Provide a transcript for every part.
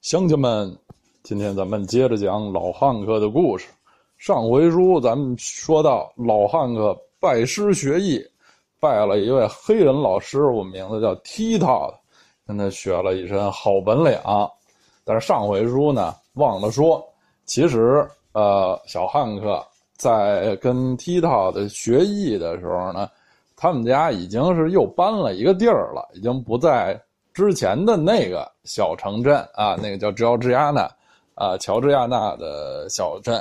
乡亲们，今天咱们接着讲老汉克的故事。上回书咱们说到，老汉克拜师学艺，拜了一位黑人老师，我名字叫踢塔，跟他学了一身好本领。但是上回书呢，忘了说，其实呃，小汉克在跟踢塔的学艺的时候呢，他们家已经是又搬了一个地儿了，已经不在。之前的那个小城镇啊，那个叫乔治亚纳，啊，乔治亚纳的小镇，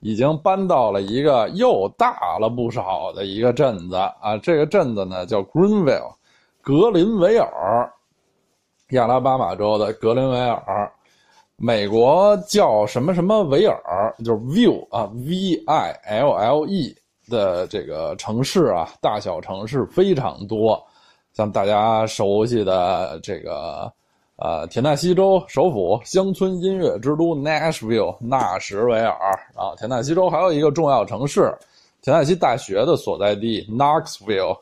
已经搬到了一个又大了不少的一个镇子啊。这个镇子呢叫 Greenville，格林维尔，亚拉巴马州的格林维尔，美国叫什么什么维尔，就是 View 啊，V I L L E 的这个城市啊，大小城市非常多。像大家熟悉的这个，呃，田纳西州首府乡村音乐之都 Nashville 纳什维尔啊，田纳西州还有一个重要城市，田纳西大学的所在地 Knoxville，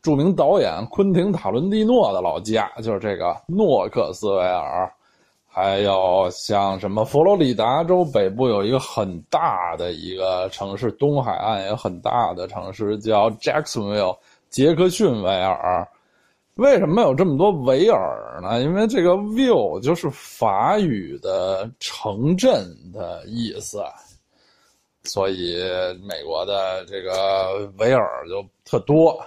著名导演昆汀塔伦蒂诺的老家就是这个诺克斯维尔，还有像什么佛罗里达州北部有一个很大的一个城市，东海岸也很大的城市叫 Jacksonville。杰克逊维尔，为什么有这么多维尔呢？因为这个 “view” 就是法语的城镇的意思，所以美国的这个维尔就特多。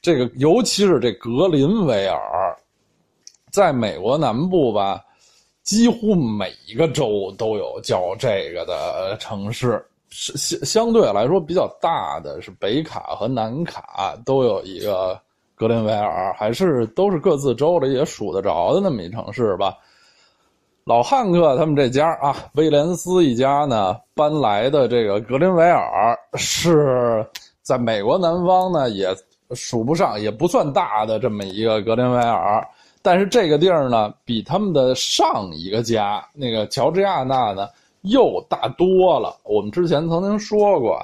这个尤其是这格林维尔，在美国南部吧，几乎每一个州都有叫这个的城市。相相对来说比较大的是北卡和南卡都有一个格林维尔，还是都是各自州里也数得着的那么一城市吧。老汉克他们这家啊，威廉斯一家呢搬来的这个格林维尔是在美国南方呢也数不上，也不算大的这么一个格林维尔，但是这个地儿呢比他们的上一个家那个乔治亚纳呢。又大多了。我们之前曾经说过，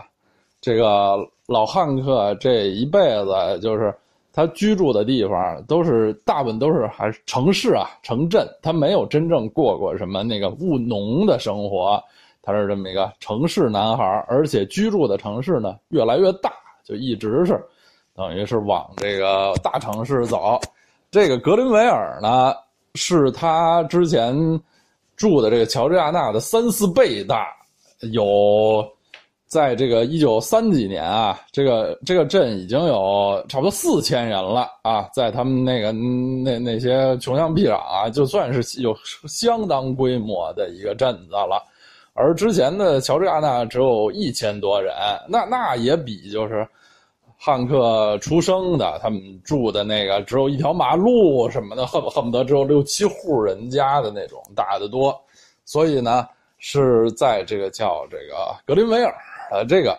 这个老汉克这一辈子就是他居住的地方都是大部分都是还是城市啊、城镇，他没有真正过过什么那个务农的生活。他是这么一个城市男孩，而且居住的城市呢越来越大，就一直是等于是往这个大城市走。这个格林维尔呢，是他之前。住的这个乔治亚纳的三四倍大，有，在这个一九三几年啊，这个这个镇已经有差不多四千人了啊，在他们那个那那些穷乡僻壤啊，就算是有相当规模的一个镇子了，而之前的乔治亚纳只有一千多人，那那也比就是。汉克出生的，他们住的那个只有一条马路什么的，恨恨不得只有六七户人家的那种大的多，所以呢是在这个叫这个格林维尔的这个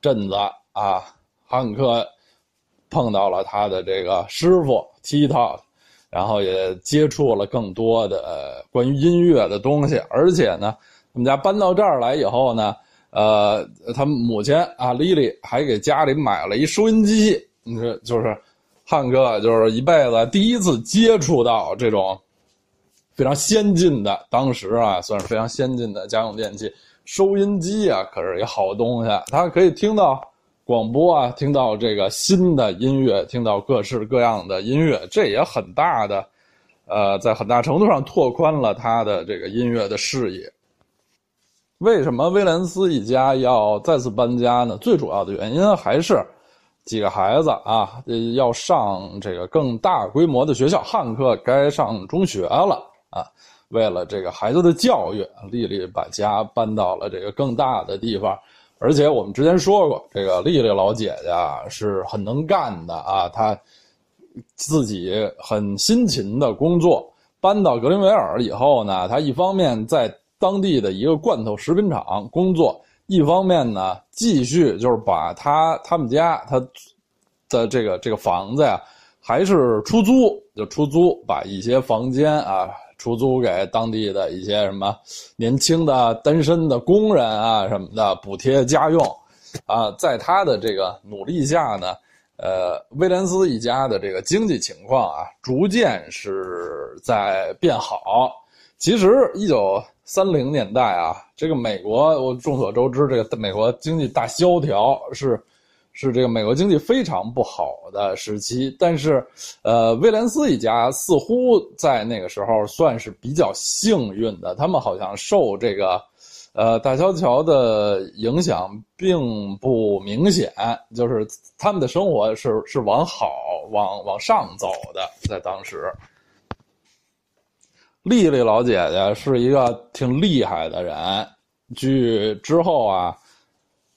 镇子啊，汉克碰到了他的这个师傅 Tito，然后也接触了更多的关于音乐的东西，而且呢，他们家搬到这儿来以后呢。呃，他母亲啊，丽丽还给家里买了一收音机。你说，就是汉哥，就是一辈子第一次接触到这种非常先进的，当时啊，算是非常先进的家用电器——收音机啊，可是一好东西。它可以听到广播啊，听到这个新的音乐，听到各式各样的音乐，这也很大的，呃，在很大程度上拓宽了他的这个音乐的视野。为什么威廉斯一家要再次搬家呢？最主要的原因还是几个孩子啊，要上这个更大规模的学校。汉克该上中学了啊。为了这个孩子的教育，丽丽把家搬到了这个更大的地方。而且我们之前说过，这个丽丽老姐姐是很能干的啊，她自己很辛勤的工作。搬到格林维尔以后呢，她一方面在当地的一个罐头食品厂工作，一方面呢，继续就是把他他们家他的这个这个房子呀，还是出租，就出租，把一些房间啊出租给当地的一些什么年轻的单身的工人啊什么的，补贴家用，啊，在他的这个努力下呢，呃，威廉斯一家的这个经济情况啊，逐渐是在变好。其实一九三零年代啊，这个美国我众所周知，这个美国经济大萧条是是这个美国经济非常不好的时期。但是，呃，威廉斯一家似乎在那个时候算是比较幸运的，他们好像受这个。呃，大萧条的影响并不明显，就是他们的生活是是往好、往往上走的。在当时，丽丽老姐姐是一个挺厉害的人。据之后啊，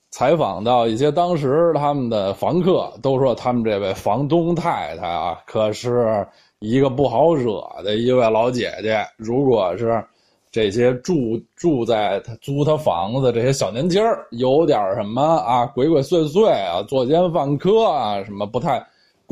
采访到一些当时他们的房客都说，他们这位房东太太啊，可是一个不好惹的一位老姐姐。如果是。这些住住在他租他房子这些小年轻儿有点什么啊鬼鬼祟祟啊作奸犯科啊什么不太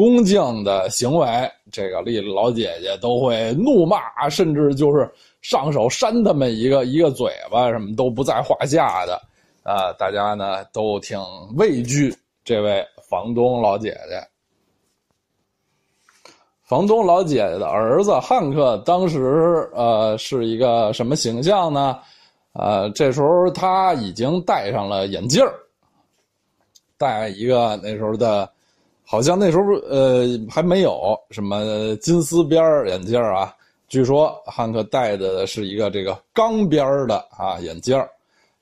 恭敬的行为，这个丽丽老姐姐都会怒骂，甚至就是上手扇他们一个一个嘴巴，什么都不在话下的啊！大家呢都挺畏惧这位房东老姐姐。房东老姐姐的儿子汉克当时呃是一个什么形象呢？呃，这时候他已经戴上了眼镜戴一个那时候的，好像那时候呃还没有什么金丝边眼镜啊。据说汉克戴的是一个这个钢边的啊眼镜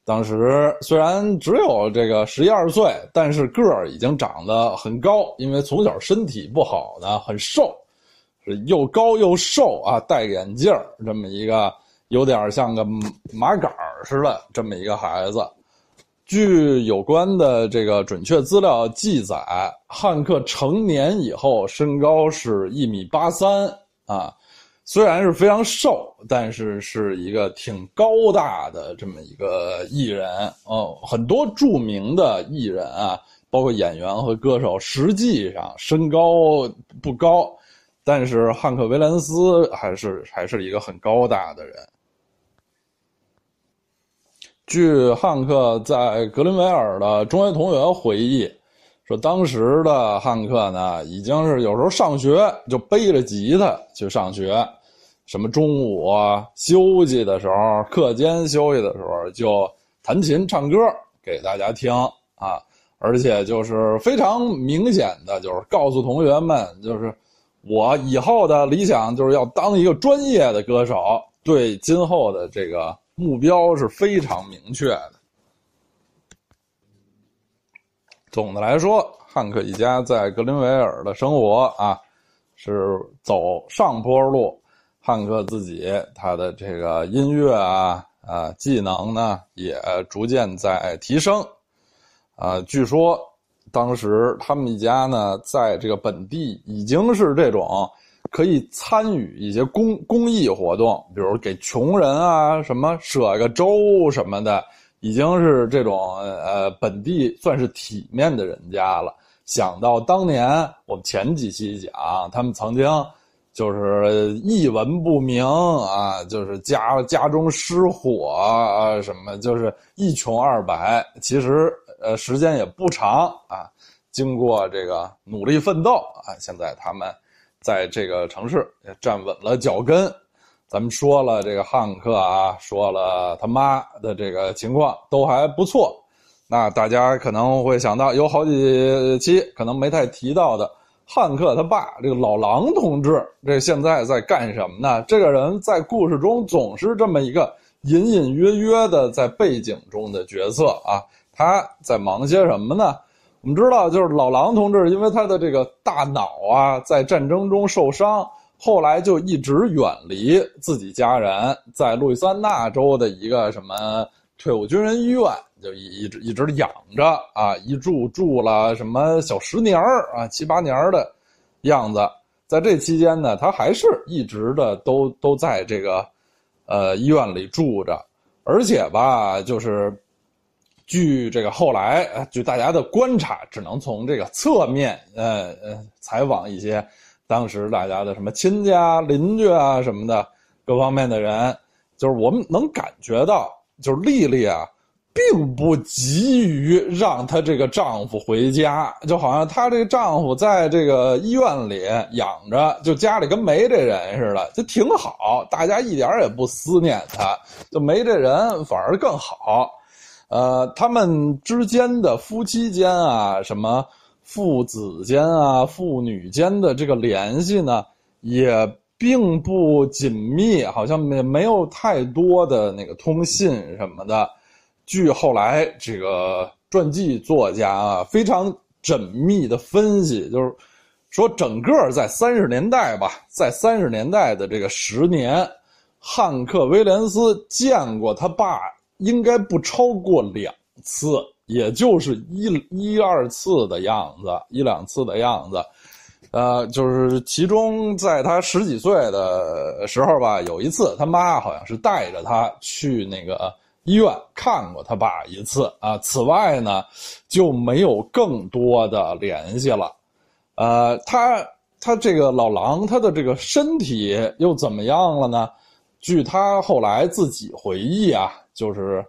当时虽然只有这个十一二岁，但是个儿已经长得很高，因为从小身体不好呢，很瘦。又高又瘦啊，戴眼镜这么一个有点像个麻杆似的这么一个孩子。据有关的这个准确资料记载，汉克成年以后身高是一米八三啊，虽然是非常瘦，但是是一个挺高大的这么一个艺人哦。很多著名的艺人啊，包括演员和歌手，实际上身高不高。但是汉克·威廉斯还是还是一个很高大的人。据汉克在格林维尔的中学同学回忆，说当时的汉克呢，已经是有时候上学就背着吉他去上学，什么中午啊休息的时候，课间休息的时候就弹琴唱歌给大家听啊，而且就是非常明显的就是告诉同学们就是。我以后的理想就是要当一个专业的歌手，对今后的这个目标是非常明确的。总的来说，汉克一家在格林维尔的生活啊，是走上坡路。汉克自己他的这个音乐啊啊技能呢，也逐渐在提升。啊，据说。当时他们一家呢，在这个本地已经是这种可以参与一些公公益活动，比如给穷人啊什么舍个粥什么的，已经是这种呃本地算是体面的人家了。想到当年我们前几期讲，他们曾经就是一文不名啊，就是家家中失火啊什么，就是一穷二白。其实。呃，时间也不长啊，经过这个努力奋斗啊，现在他们在这个城市也站稳了脚跟。咱们说了这个汉克啊，说了他妈的这个情况都还不错。那大家可能会想到，有好几期可能没太提到的汉克他爸这个老狼同志，这现在在干什么呢？这个人在故事中总是这么一个隐隐约约的在背景中的角色啊。他在忙些什么呢？我们知道，就是老狼同志，因为他的这个大脑啊，在战争中受伤，后来就一直远离自己家人，在路易斯安那州的一个什么退伍军人医院，就一一直一直养着啊，一住住了什么小十年儿啊，七八年的样子。在这期间呢，他还是一直的都都在这个呃医院里住着，而且吧，就是。据这个后来，据大家的观察，只能从这个侧面，呃呃，采访一些当时大家的什么亲家、邻居啊什么的各方面的人，就是我们能感觉到，就是丽丽啊，并不急于让她这个丈夫回家，就好像她这个丈夫在这个医院里养着，就家里跟没这人似的，就挺好，大家一点也不思念他，就没这人反而更好。呃，他们之间的夫妻间啊，什么父子间啊、父女间的这个联系呢，也并不紧密，好像没没有太多的那个通信什么的。据后来这个传记作家啊非常缜密的分析，就是说，整个在三十年代吧，在三十年代的这个十年，汉克·威廉斯见过他爸。应该不超过两次，也就是一一二次的样子，一两次的样子。呃，就是其中在他十几岁的时候吧，有一次他妈好像是带着他去那个医院看过他爸一次啊。此外呢，就没有更多的联系了。呃，他他这个老狼他的这个身体又怎么样了呢？据他后来自己回忆啊。就是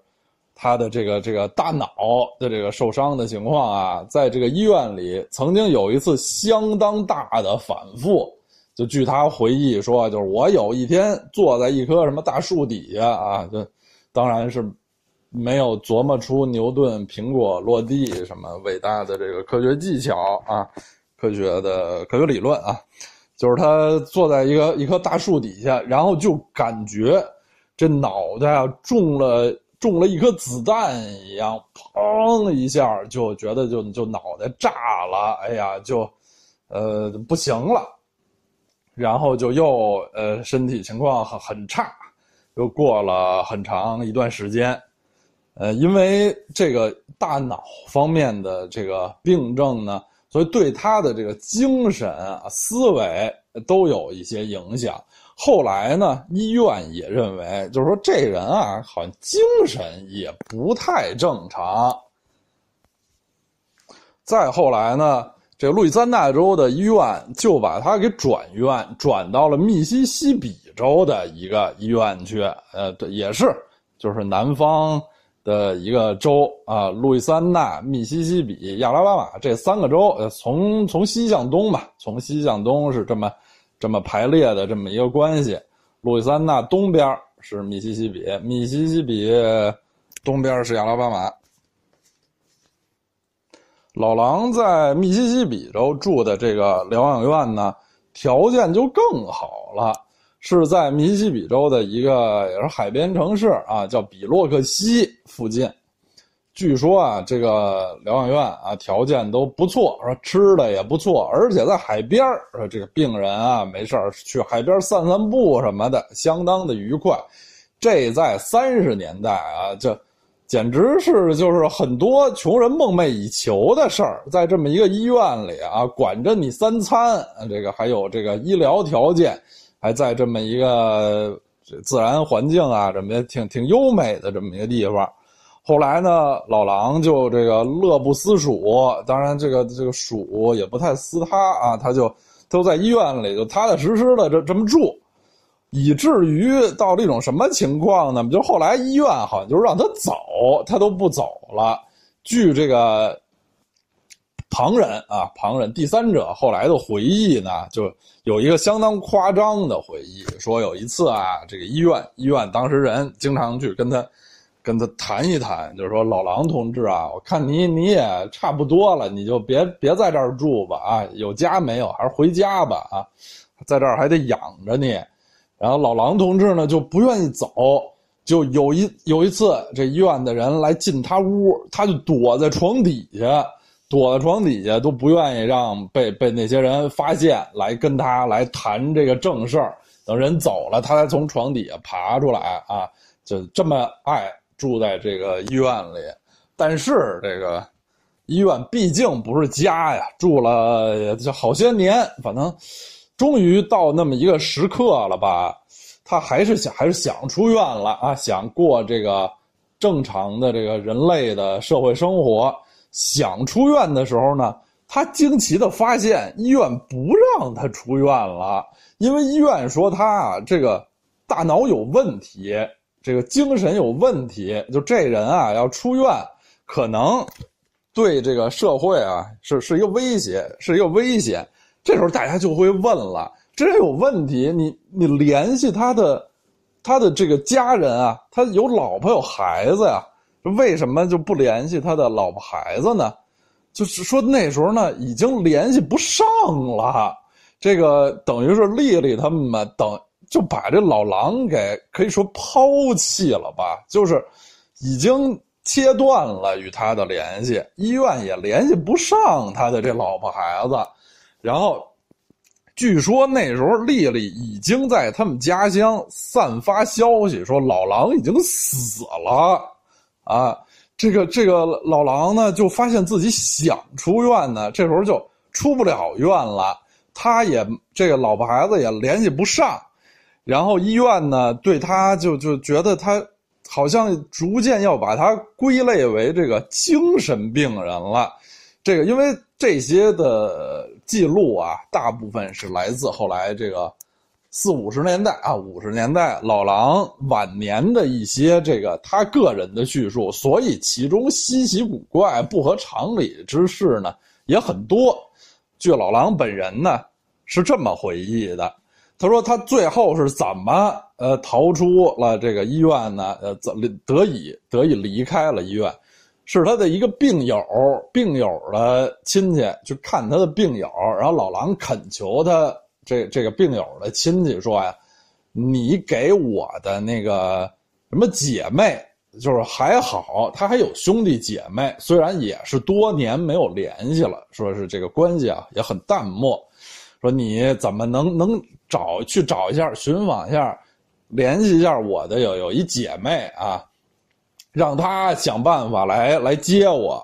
他的这个这个大脑的这个受伤的情况啊，在这个医院里曾经有一次相当大的反复。就据他回忆说，就是我有一天坐在一棵什么大树底下啊，就当然是没有琢磨出牛顿苹果落地什么伟大的这个科学技巧啊，科学的科学理论啊，就是他坐在一个一棵大树底下，然后就感觉。这脑袋啊中了中了一颗子弹一样，砰一下就觉得就就脑袋炸了，哎呀，就，呃，不行了，然后就又呃身体情况很很差，又过了很长一段时间，呃，因为这个大脑方面的这个病症呢，所以对他的这个精神啊思维都有一些影响。后来呢，医院也认为，就是说这人啊，好像精神也不太正常。再后来呢，这路易斯安那州的医院就把他给转院，转到了密西西比州的一个医院去。呃，对，也是，就是南方的一个州啊，路易斯安那、密西西比、亚拉巴马这三个州，呃，从从西向东吧，从西向东是这么。这么排列的这么一个关系，路易斯安那东边是密西西比，密西西比东边是亚拉巴马。老狼在密西西比州住的这个疗养院呢，条件就更好了，是在密西西比州的一个也是海边城市啊，叫比洛克西附近。据说啊，这个疗养院啊，条件都不错，说吃的也不错，而且在海边说这个病人啊，没事去海边散散步什么的，相当的愉快。这在三十年代啊，这简直是就是很多穷人梦寐以求的事儿。在这么一个医院里啊，管着你三餐，这个还有这个医疗条件，还在这么一个自然环境啊，这么挺挺优美的这么一个地方。后来呢，老狼就这个乐不思蜀，当然这个这个蜀也不太思他啊，他就都在医院里就踏踏实实的这这么住，以至于到了一种什么情况呢？就后来医院好像就让他走，他都不走了。据这个旁人啊，旁人第三者后来的回忆呢，就有一个相当夸张的回忆，说有一次啊，这个医院医院当事人经常去跟他。跟他谈一谈，就是说老狼同志啊，我看你你也差不多了，你就别别在这儿住吧啊，有家没有？还是回家吧啊，在这儿还得养着你。然后老狼同志呢就不愿意走，就有一有一次这医院的人来进他屋，他就躲在床底下，躲在床底下都不愿意让被被那些人发现，来跟他来谈这个正事儿。等人走了，他才从床底下爬出来啊，就这么爱。住在这个医院里，但是这个医院毕竟不是家呀，住了就好些年，反正终于到那么一个时刻了吧，他还是想还是想出院了啊，想过这个正常的这个人类的社会生活。想出院的时候呢，他惊奇的发现医院不让他出院了，因为医院说他啊这个大脑有问题。这个精神有问题，就这人啊要出院，可能对这个社会啊是是一个威胁，是一个危险。这时候大家就会问了：这人有问题，你你联系他的他的这个家人啊，他有老婆有孩子呀，为什么就不联系他的老婆孩子呢？就是说那时候呢，已经联系不上了。这个等于是丽丽他们嘛等就把这老狼给可以说抛弃了吧，就是已经切断了与他的联系，医院也联系不上他的这老婆孩子。然后据说那时候丽丽已经在他们家乡散发消息，说老狼已经死了啊。这个这个老狼呢，就发现自己想出院呢，这时候就出不了院了。他也这个老婆孩子也联系不上，然后医院呢对他就就觉得他好像逐渐要把他归类为这个精神病人了。这个因为这些的记录啊，大部分是来自后来这个四五十年代啊五十年代老狼晚年的一些这个他个人的叙述，所以其中稀奇古怪、不合常理之事呢也很多。据老狼本人呢。是这么回忆的，他说他最后是怎么呃逃出了这个医院呢？呃，怎得以得以离开了医院？是他的一个病友，病友的亲戚去看他的病友，然后老狼恳求他这这个病友的亲戚说呀：“你给我的那个什么姐妹，就是还好，他还有兄弟姐妹，虽然也是多年没有联系了，说是这个关系啊也很淡漠。”说你怎么能能找去找一下寻访一下，联系一下我的有有一姐妹啊，让她想办法来来接我，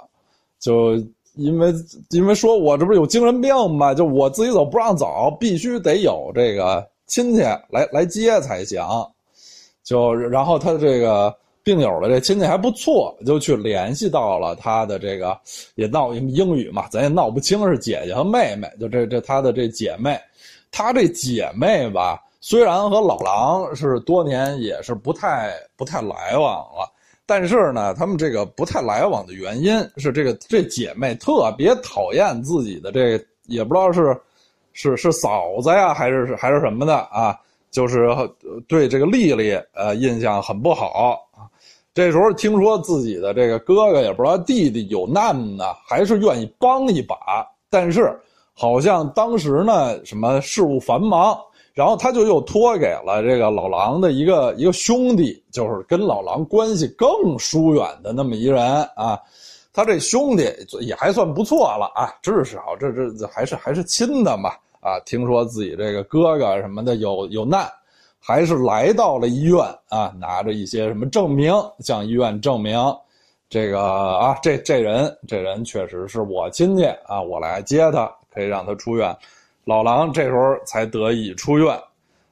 就因为因为说我这不是有精神病吗？就我自己走不让走，必须得有这个亲戚来来接才行。就然后他这个。病友的这亲戚还不错，就去联系到了他的这个，也闹英语嘛，咱也闹不清是姐姐和妹妹，就这这他的这姐妹，他这姐妹吧，虽然和老狼是多年也是不太不太来往了，但是呢，他们这个不太来往的原因是这个这姐妹特别讨厌自己的这也不知道是是是嫂子呀还是还是什么的啊，就是对这个丽丽呃印象很不好。这时候听说自己的这个哥哥也不知道弟弟有难呢，还是愿意帮一把。但是好像当时呢，什么事务繁忙，然后他就又托给了这个老狼的一个一个兄弟，就是跟老狼关系更疏远的那么一人啊。他这兄弟也还算不错了啊，至少这这还是还是亲的嘛啊。听说自己这个哥哥什么的有有难。还是来到了医院啊，拿着一些什么证明，向医院证明，这个啊，这这人这人确实是我亲戚啊，我来接他，可以让他出院。老狼这时候才得以出院，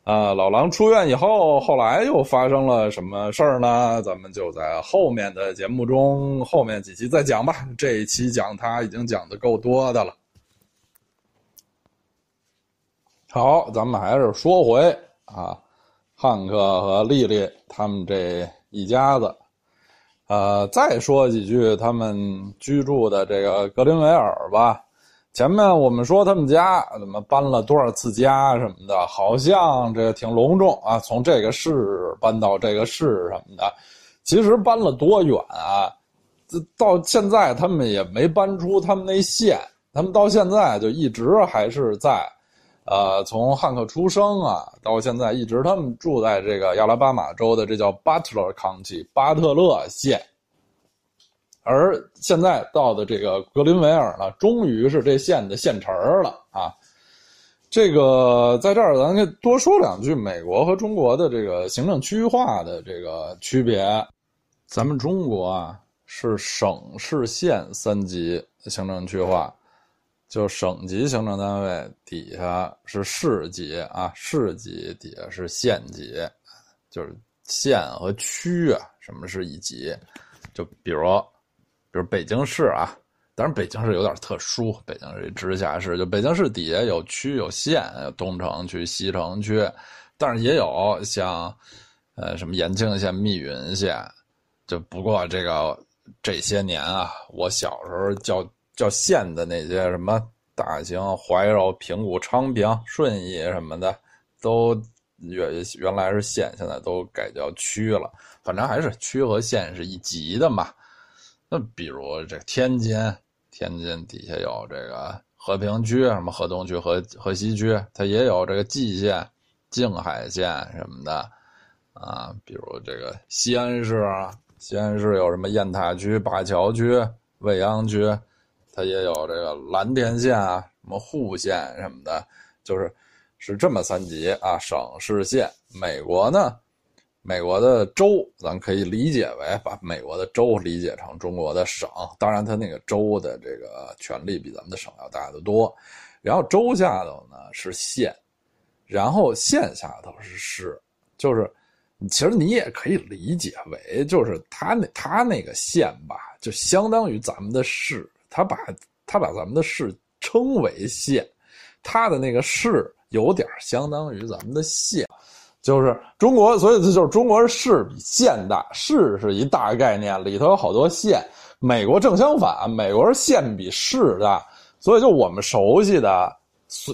啊，老狼出院以后，后来又发生了什么事儿呢？咱们就在后面的节目中，后面几期再讲吧。这一期讲他已经讲的够多的了。好，咱们还是说回啊。汉克和丽丽他们这一家子，呃，再说几句他们居住的这个格林维尔吧。前面我们说他们家怎么搬了多少次家什么的，好像这挺隆重啊，从这个市搬到这个市什么的。其实搬了多远啊？到现在他们也没搬出他们那县，他们到现在就一直还是在。呃，从汉克出生啊，到现在一直他们住在这个亚拉巴马州的这叫 Butler County 巴特勒县，而现在到的这个格林维尔呢，终于是这县的县城了啊。这个在这儿咱可多说两句美国和中国的这个行政区域化的这个区别。咱们中国啊是省市县三级行政区划。就省级行政单位底下是市级啊，市级底下是县级，就是县和区啊，什么是一级？就比如，比如北京市啊，当然北京市有点特殊，北京是直辖市，就北京市底下有区有县，东城区、西城区，但是也有像呃，什么延庆县、密云县，就不过这个这些年啊，我小时候叫叫县的那些什么大兴、怀柔、平谷、昌平、顺义什么的，都原原来是县，现在都改叫区了。反正还是区和县是一级的嘛。那比如这天津，天津底下有这个和平区，什么河东区、河河西区，它也有这个蓟县、静海县什么的啊。比如这个西安市啊，西安市有什么雁塔区、灞桥区、未央区，它也有这个蓝田县啊，什么户县什么的，就是是这么三级啊，省市县。美国呢？美国的州，咱可以理解为把美国的州理解成中国的省。当然，它那个州的这个权力比咱们的省要大得多。然后州下头呢是县，然后县下头是市。就是，其实你也可以理解为，就是他那他那个县吧，就相当于咱们的市。他把他把咱们的市称为县，他的那个市有点相当于咱们的县。就是中国，所以这就是中国市比县大，市是一大概念，里头有好多县。美国正相反，美国是县比市大，所以就我们熟悉的，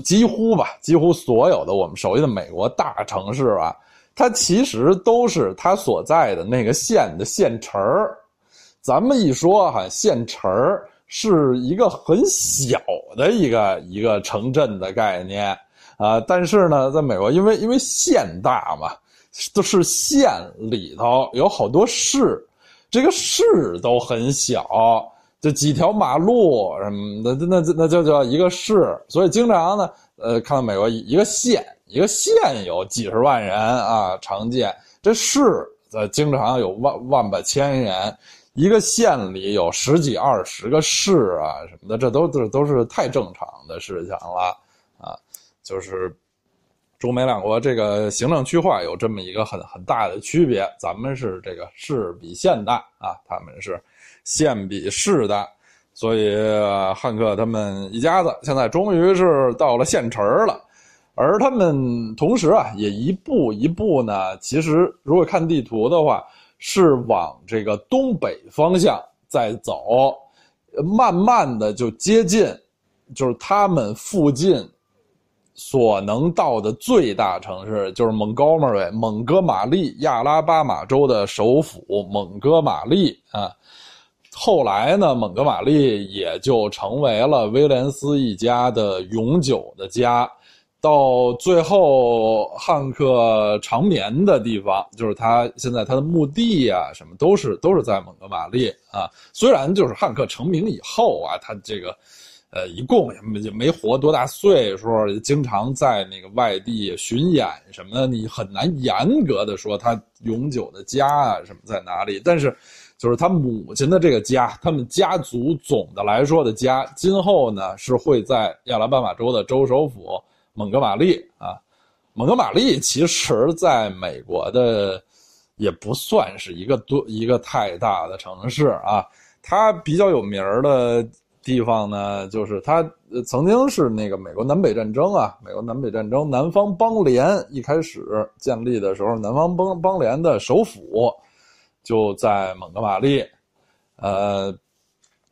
几乎吧，几乎所有的我们熟悉的美国大城市啊，它其实都是它所在的那个县的县城儿。咱们一说哈，县城儿是一个很小的一个一个城镇的概念。啊，但是呢，在美国，因为因为县大嘛，都是县里头有好多市，这个市都很小，就几条马路什么的，那那那就叫一个市。所以经常呢，呃，看到美国一个县，一个县有几十万人啊，常见。这市呃，经常有万万把千人，一个县里有十几二十个市啊什么的，这都这都是太正常的事情了啊。就是中美两国这个行政区划有这么一个很很大的区别，咱们是这个市比县大啊，他们是县比市大，所以汉克他们一家子现在终于是到了县城了，而他们同时啊也一步一步呢，其实如果看地图的话，是往这个东北方向在走，慢慢的就接近，就是他们附近。所能到的最大城市就是蒙高马瑞，蒙哥马利，亚拉巴马州的首府蒙哥马利啊。后来呢，蒙哥马利也就成为了威廉斯一家的永久的家。到最后，汉克长眠的地方，就是他现在他的墓地啊，什么都是都是在蒙哥马利啊。虽然就是汉克成名以后啊，他这个。呃，一共也没没活多大岁数，经常在那个外地巡演什么的，你很难严格的说他永久的家啊什么在哪里。但是，就是他母亲的这个家，他们家族总的来说的家，今后呢是会在亚拉巴马州的州首府蒙哥马利啊。蒙哥马利其实在美国的也不算是一个多一个太大的城市啊，它比较有名的。地方呢，就是它曾经是那个美国南北战争啊，美国南北战争南方邦联一开始建立的时候，南方邦邦联的首府就在蒙哥马利，呃，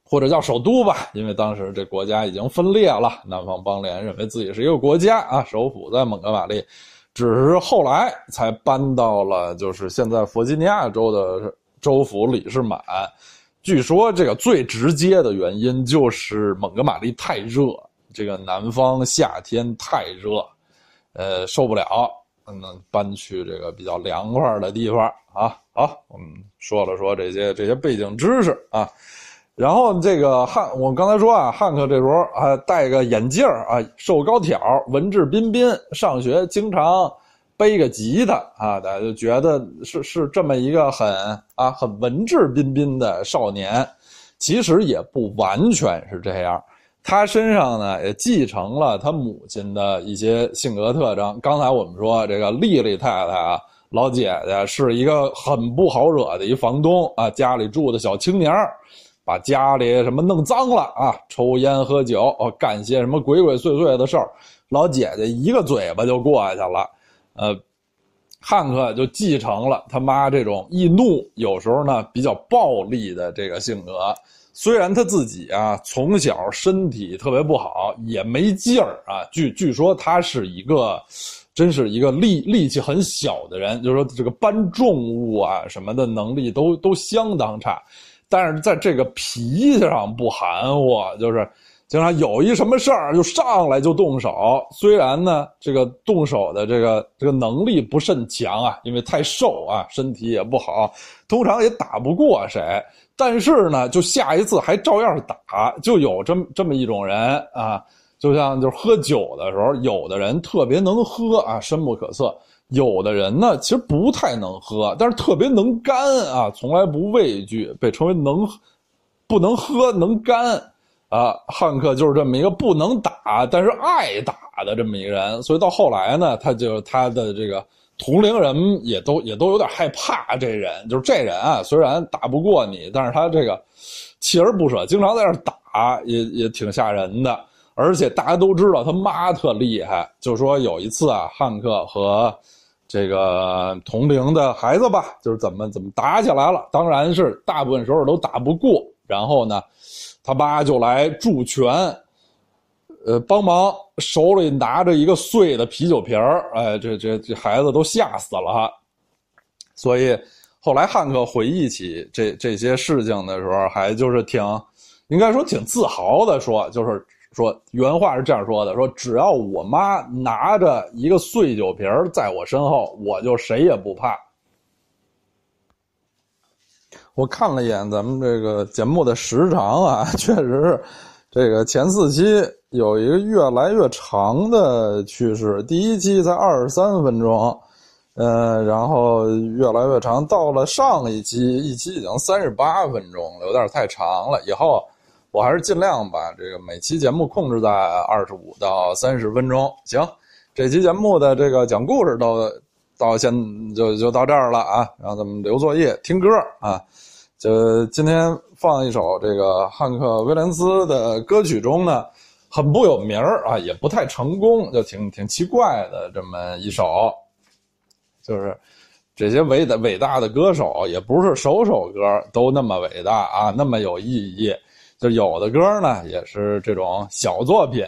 或者叫首都吧，因为当时这国家已经分裂了，南方邦联认为自己是一个国家啊，首府在蒙哥马利，只是后来才搬到了就是现在弗吉尼亚州的州府里士满。据说这个最直接的原因就是蒙哥马利太热，这个南方夏天太热，呃，受不了，嗯，搬去这个比较凉快的地方啊。好，我们说了说这些这些背景知识啊，然后这个汉，我刚才说啊，汉克这时候还戴个眼镜儿啊，瘦高挑，文质彬彬，上学经常。背个吉他啊，大家就觉得是是这么一个很啊很文质彬彬的少年，其实也不完全是这样。他身上呢也继承了他母亲的一些性格特征。刚才我们说这个丽丽太太啊，老姐姐是一个很不好惹的一房东啊，家里住的小青年儿把家里什么弄脏了啊，抽烟喝酒哦，干些什么鬼鬼祟祟的事儿，老姐姐一个嘴巴就过去了。呃，汉克就继承了他妈这种易怒，有时候呢比较暴力的这个性格。虽然他自己啊从小身体特别不好，也没劲儿啊。据据说他是一个，真是一个力力气很小的人，就是说这个搬重物啊什么的能力都都相当差。但是在这个脾气上不含糊，就是经常有一什么事儿就上来就动手。虽然呢这个动手的这个这个能力不甚强啊，因为太瘦啊，身体也不好，通常也打不过谁。但是呢，就下一次还照样打，就有这么 这么一种人啊，就像就是喝酒的时候，有的人特别能喝啊，深不可测；有的人呢，其实不太能喝，但是特别能干啊，从来不畏惧，被称为能不能喝能干啊。汉克就是这么一个不能打，但是爱打的这么一个人，所以到后来呢，他就他的这个。同龄人也都也都有点害怕这人，就是这人啊，虽然打不过你，但是他这个锲而不舍，经常在这打，也也挺吓人的。而且大家都知道他妈特厉害，就说有一次啊，汉克和这个同龄的孩子吧，就是怎么怎么打起来了，当然是大部分时候都打不过，然后呢，他妈就来助拳。呃，帮忙手里拿着一个碎的啤酒瓶儿，哎，这这这孩子都吓死了。所以后来汉克回忆起这这些事情的时候，还就是挺，应该说挺自豪的，说就是说原话是这样说的：说只要我妈拿着一个碎酒瓶在我身后，我就谁也不怕。我看了一眼咱们这个节目的时长啊，确实是这个前四期。有一个越来越长的趋势，第一期才二十三分钟，呃，然后越来越长，到了上一期，一期已经三十八分钟了，有点太长了。以后我还是尽量把这个每期节目控制在二十五到三十分钟。行，这期节目的这个讲故事到到现就就到这儿了啊，然后咱们留作业听歌啊，就今天放一首这个汉克威廉斯的歌曲中呢。很不有名啊，也不太成功，就挺挺奇怪的这么一首，就是这些伟大伟大的歌手，也不是首首歌都那么伟大啊，那么有意义。就有的歌呢，也是这种小作品，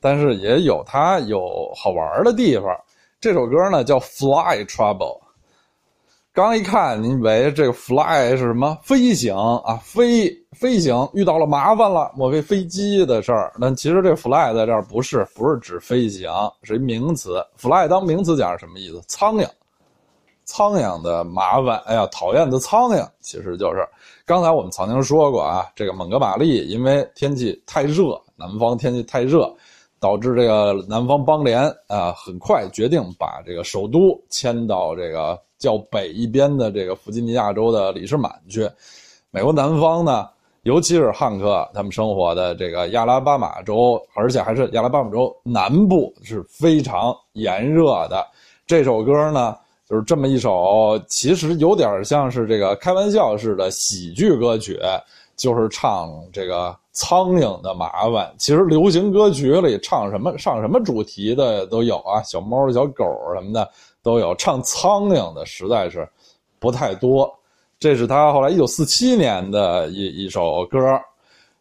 但是也有它有好玩的地方。这首歌呢叫《Fly Trouble》。刚一看，你以为这个 fly 是什么？飞行啊，飞飞行遇到了麻烦了，莫非飞机的事儿？那其实这 fly 在这儿不是，不是指飞行，是一名词。fly 当名词讲是什么意思？苍蝇，苍蝇的麻烦，哎呀，讨厌的苍蝇，其实就是刚才我们曾经说过啊，这个蒙哥马利因为天气太热，南方天气太热，导致这个南方邦联啊，很快决定把这个首都迁到这个。较北一边的这个弗吉尼亚州的里士满去，美国南方呢，尤其是汉克他们生活的这个亚拉巴马州，而且还是亚拉巴马州南部是非常炎热的。这首歌呢，就是这么一首，其实有点像是这个开玩笑似的喜剧歌曲，就是唱这个苍蝇的麻烦。其实流行歌曲里唱什么上什么主题的都有啊，小猫小狗什么的。都有唱苍蝇的，实在是不太多。这是他后来一九四七年的一一首歌，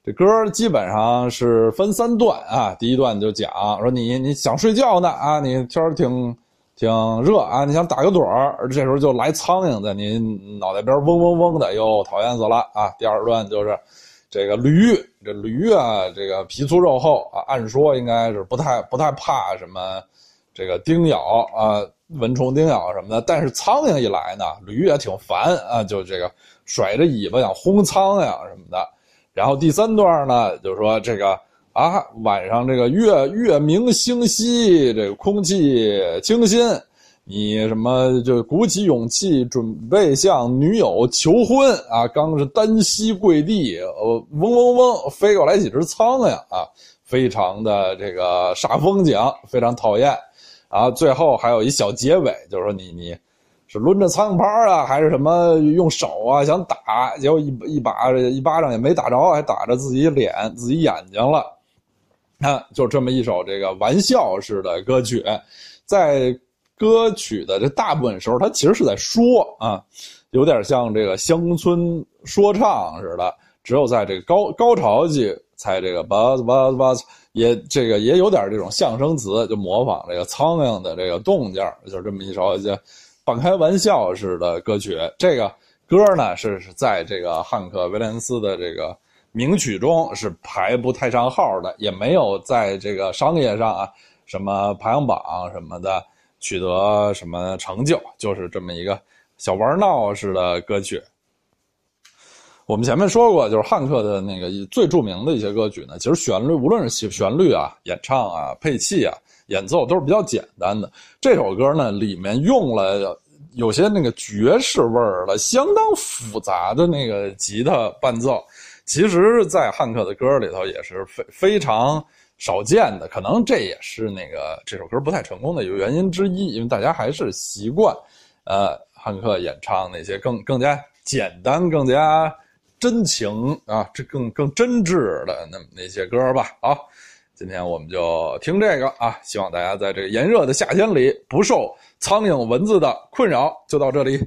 这歌基本上是分三段啊。第一段就讲说你你想睡觉呢啊，你天儿挺挺热啊，你想打个盹儿，这时候就来苍蝇在您脑袋边嗡嗡嗡的，哟，讨厌死了啊。第二段就是这个驴，这驴啊，这个皮粗肉厚啊，按说应该是不太不太怕什么这个叮咬啊。蚊虫叮咬什么的，但是苍蝇一来呢，驴也挺烦啊，就这个甩着尾巴想轰苍蝇什么的。然后第三段呢，就是说这个啊，晚上这个月月明星稀，这个空气清新，你什么就鼓起勇气准备向女友求婚啊，刚是单膝跪地，呃，嗡嗡嗡飞过来几只苍蝇啊，非常的这个煞风景，非常讨厌。然后最后还有一小结尾，就是说你你是抡着苍蝇拍啊，还是什么用手啊想打，结果一一把一巴掌也没打着，还打着自己脸、自己眼睛了。看，就这么一首这个玩笑式的歌曲，在歌曲的这大部分时候，它其实是在说啊，有点像这个乡村说唱似的。只有在这个高高潮季才这个吧吧吧，也这个也有点这种象声词，就模仿这个苍蝇的这个动静，就这么一首就半开玩笑式的歌曲。这个歌呢是是在这个汉克威廉斯的这个名曲中是排不太上号的，也没有在这个商业上啊什么排行榜什么的取得什么成就，就是这么一个小玩闹似的歌曲。我们前面说过，就是汉克的那个最著名的一些歌曲呢，其实旋律无论是旋律啊、演唱啊、配器啊、演奏都是比较简单的。这首歌呢，里面用了有些那个爵士味儿的、相当复杂的那个吉他伴奏，其实，在汉克的歌里头也是非非常少见的。可能这也是那个这首歌不太成功的一个原因之一，因为大家还是习惯，呃，汉克演唱那些更更加简单、更加。真情啊，这更更真挚的那那些歌吧。好，今天我们就听这个啊，希望大家在这个炎热的夏天里不受苍蝇蚊子的困扰。就到这里。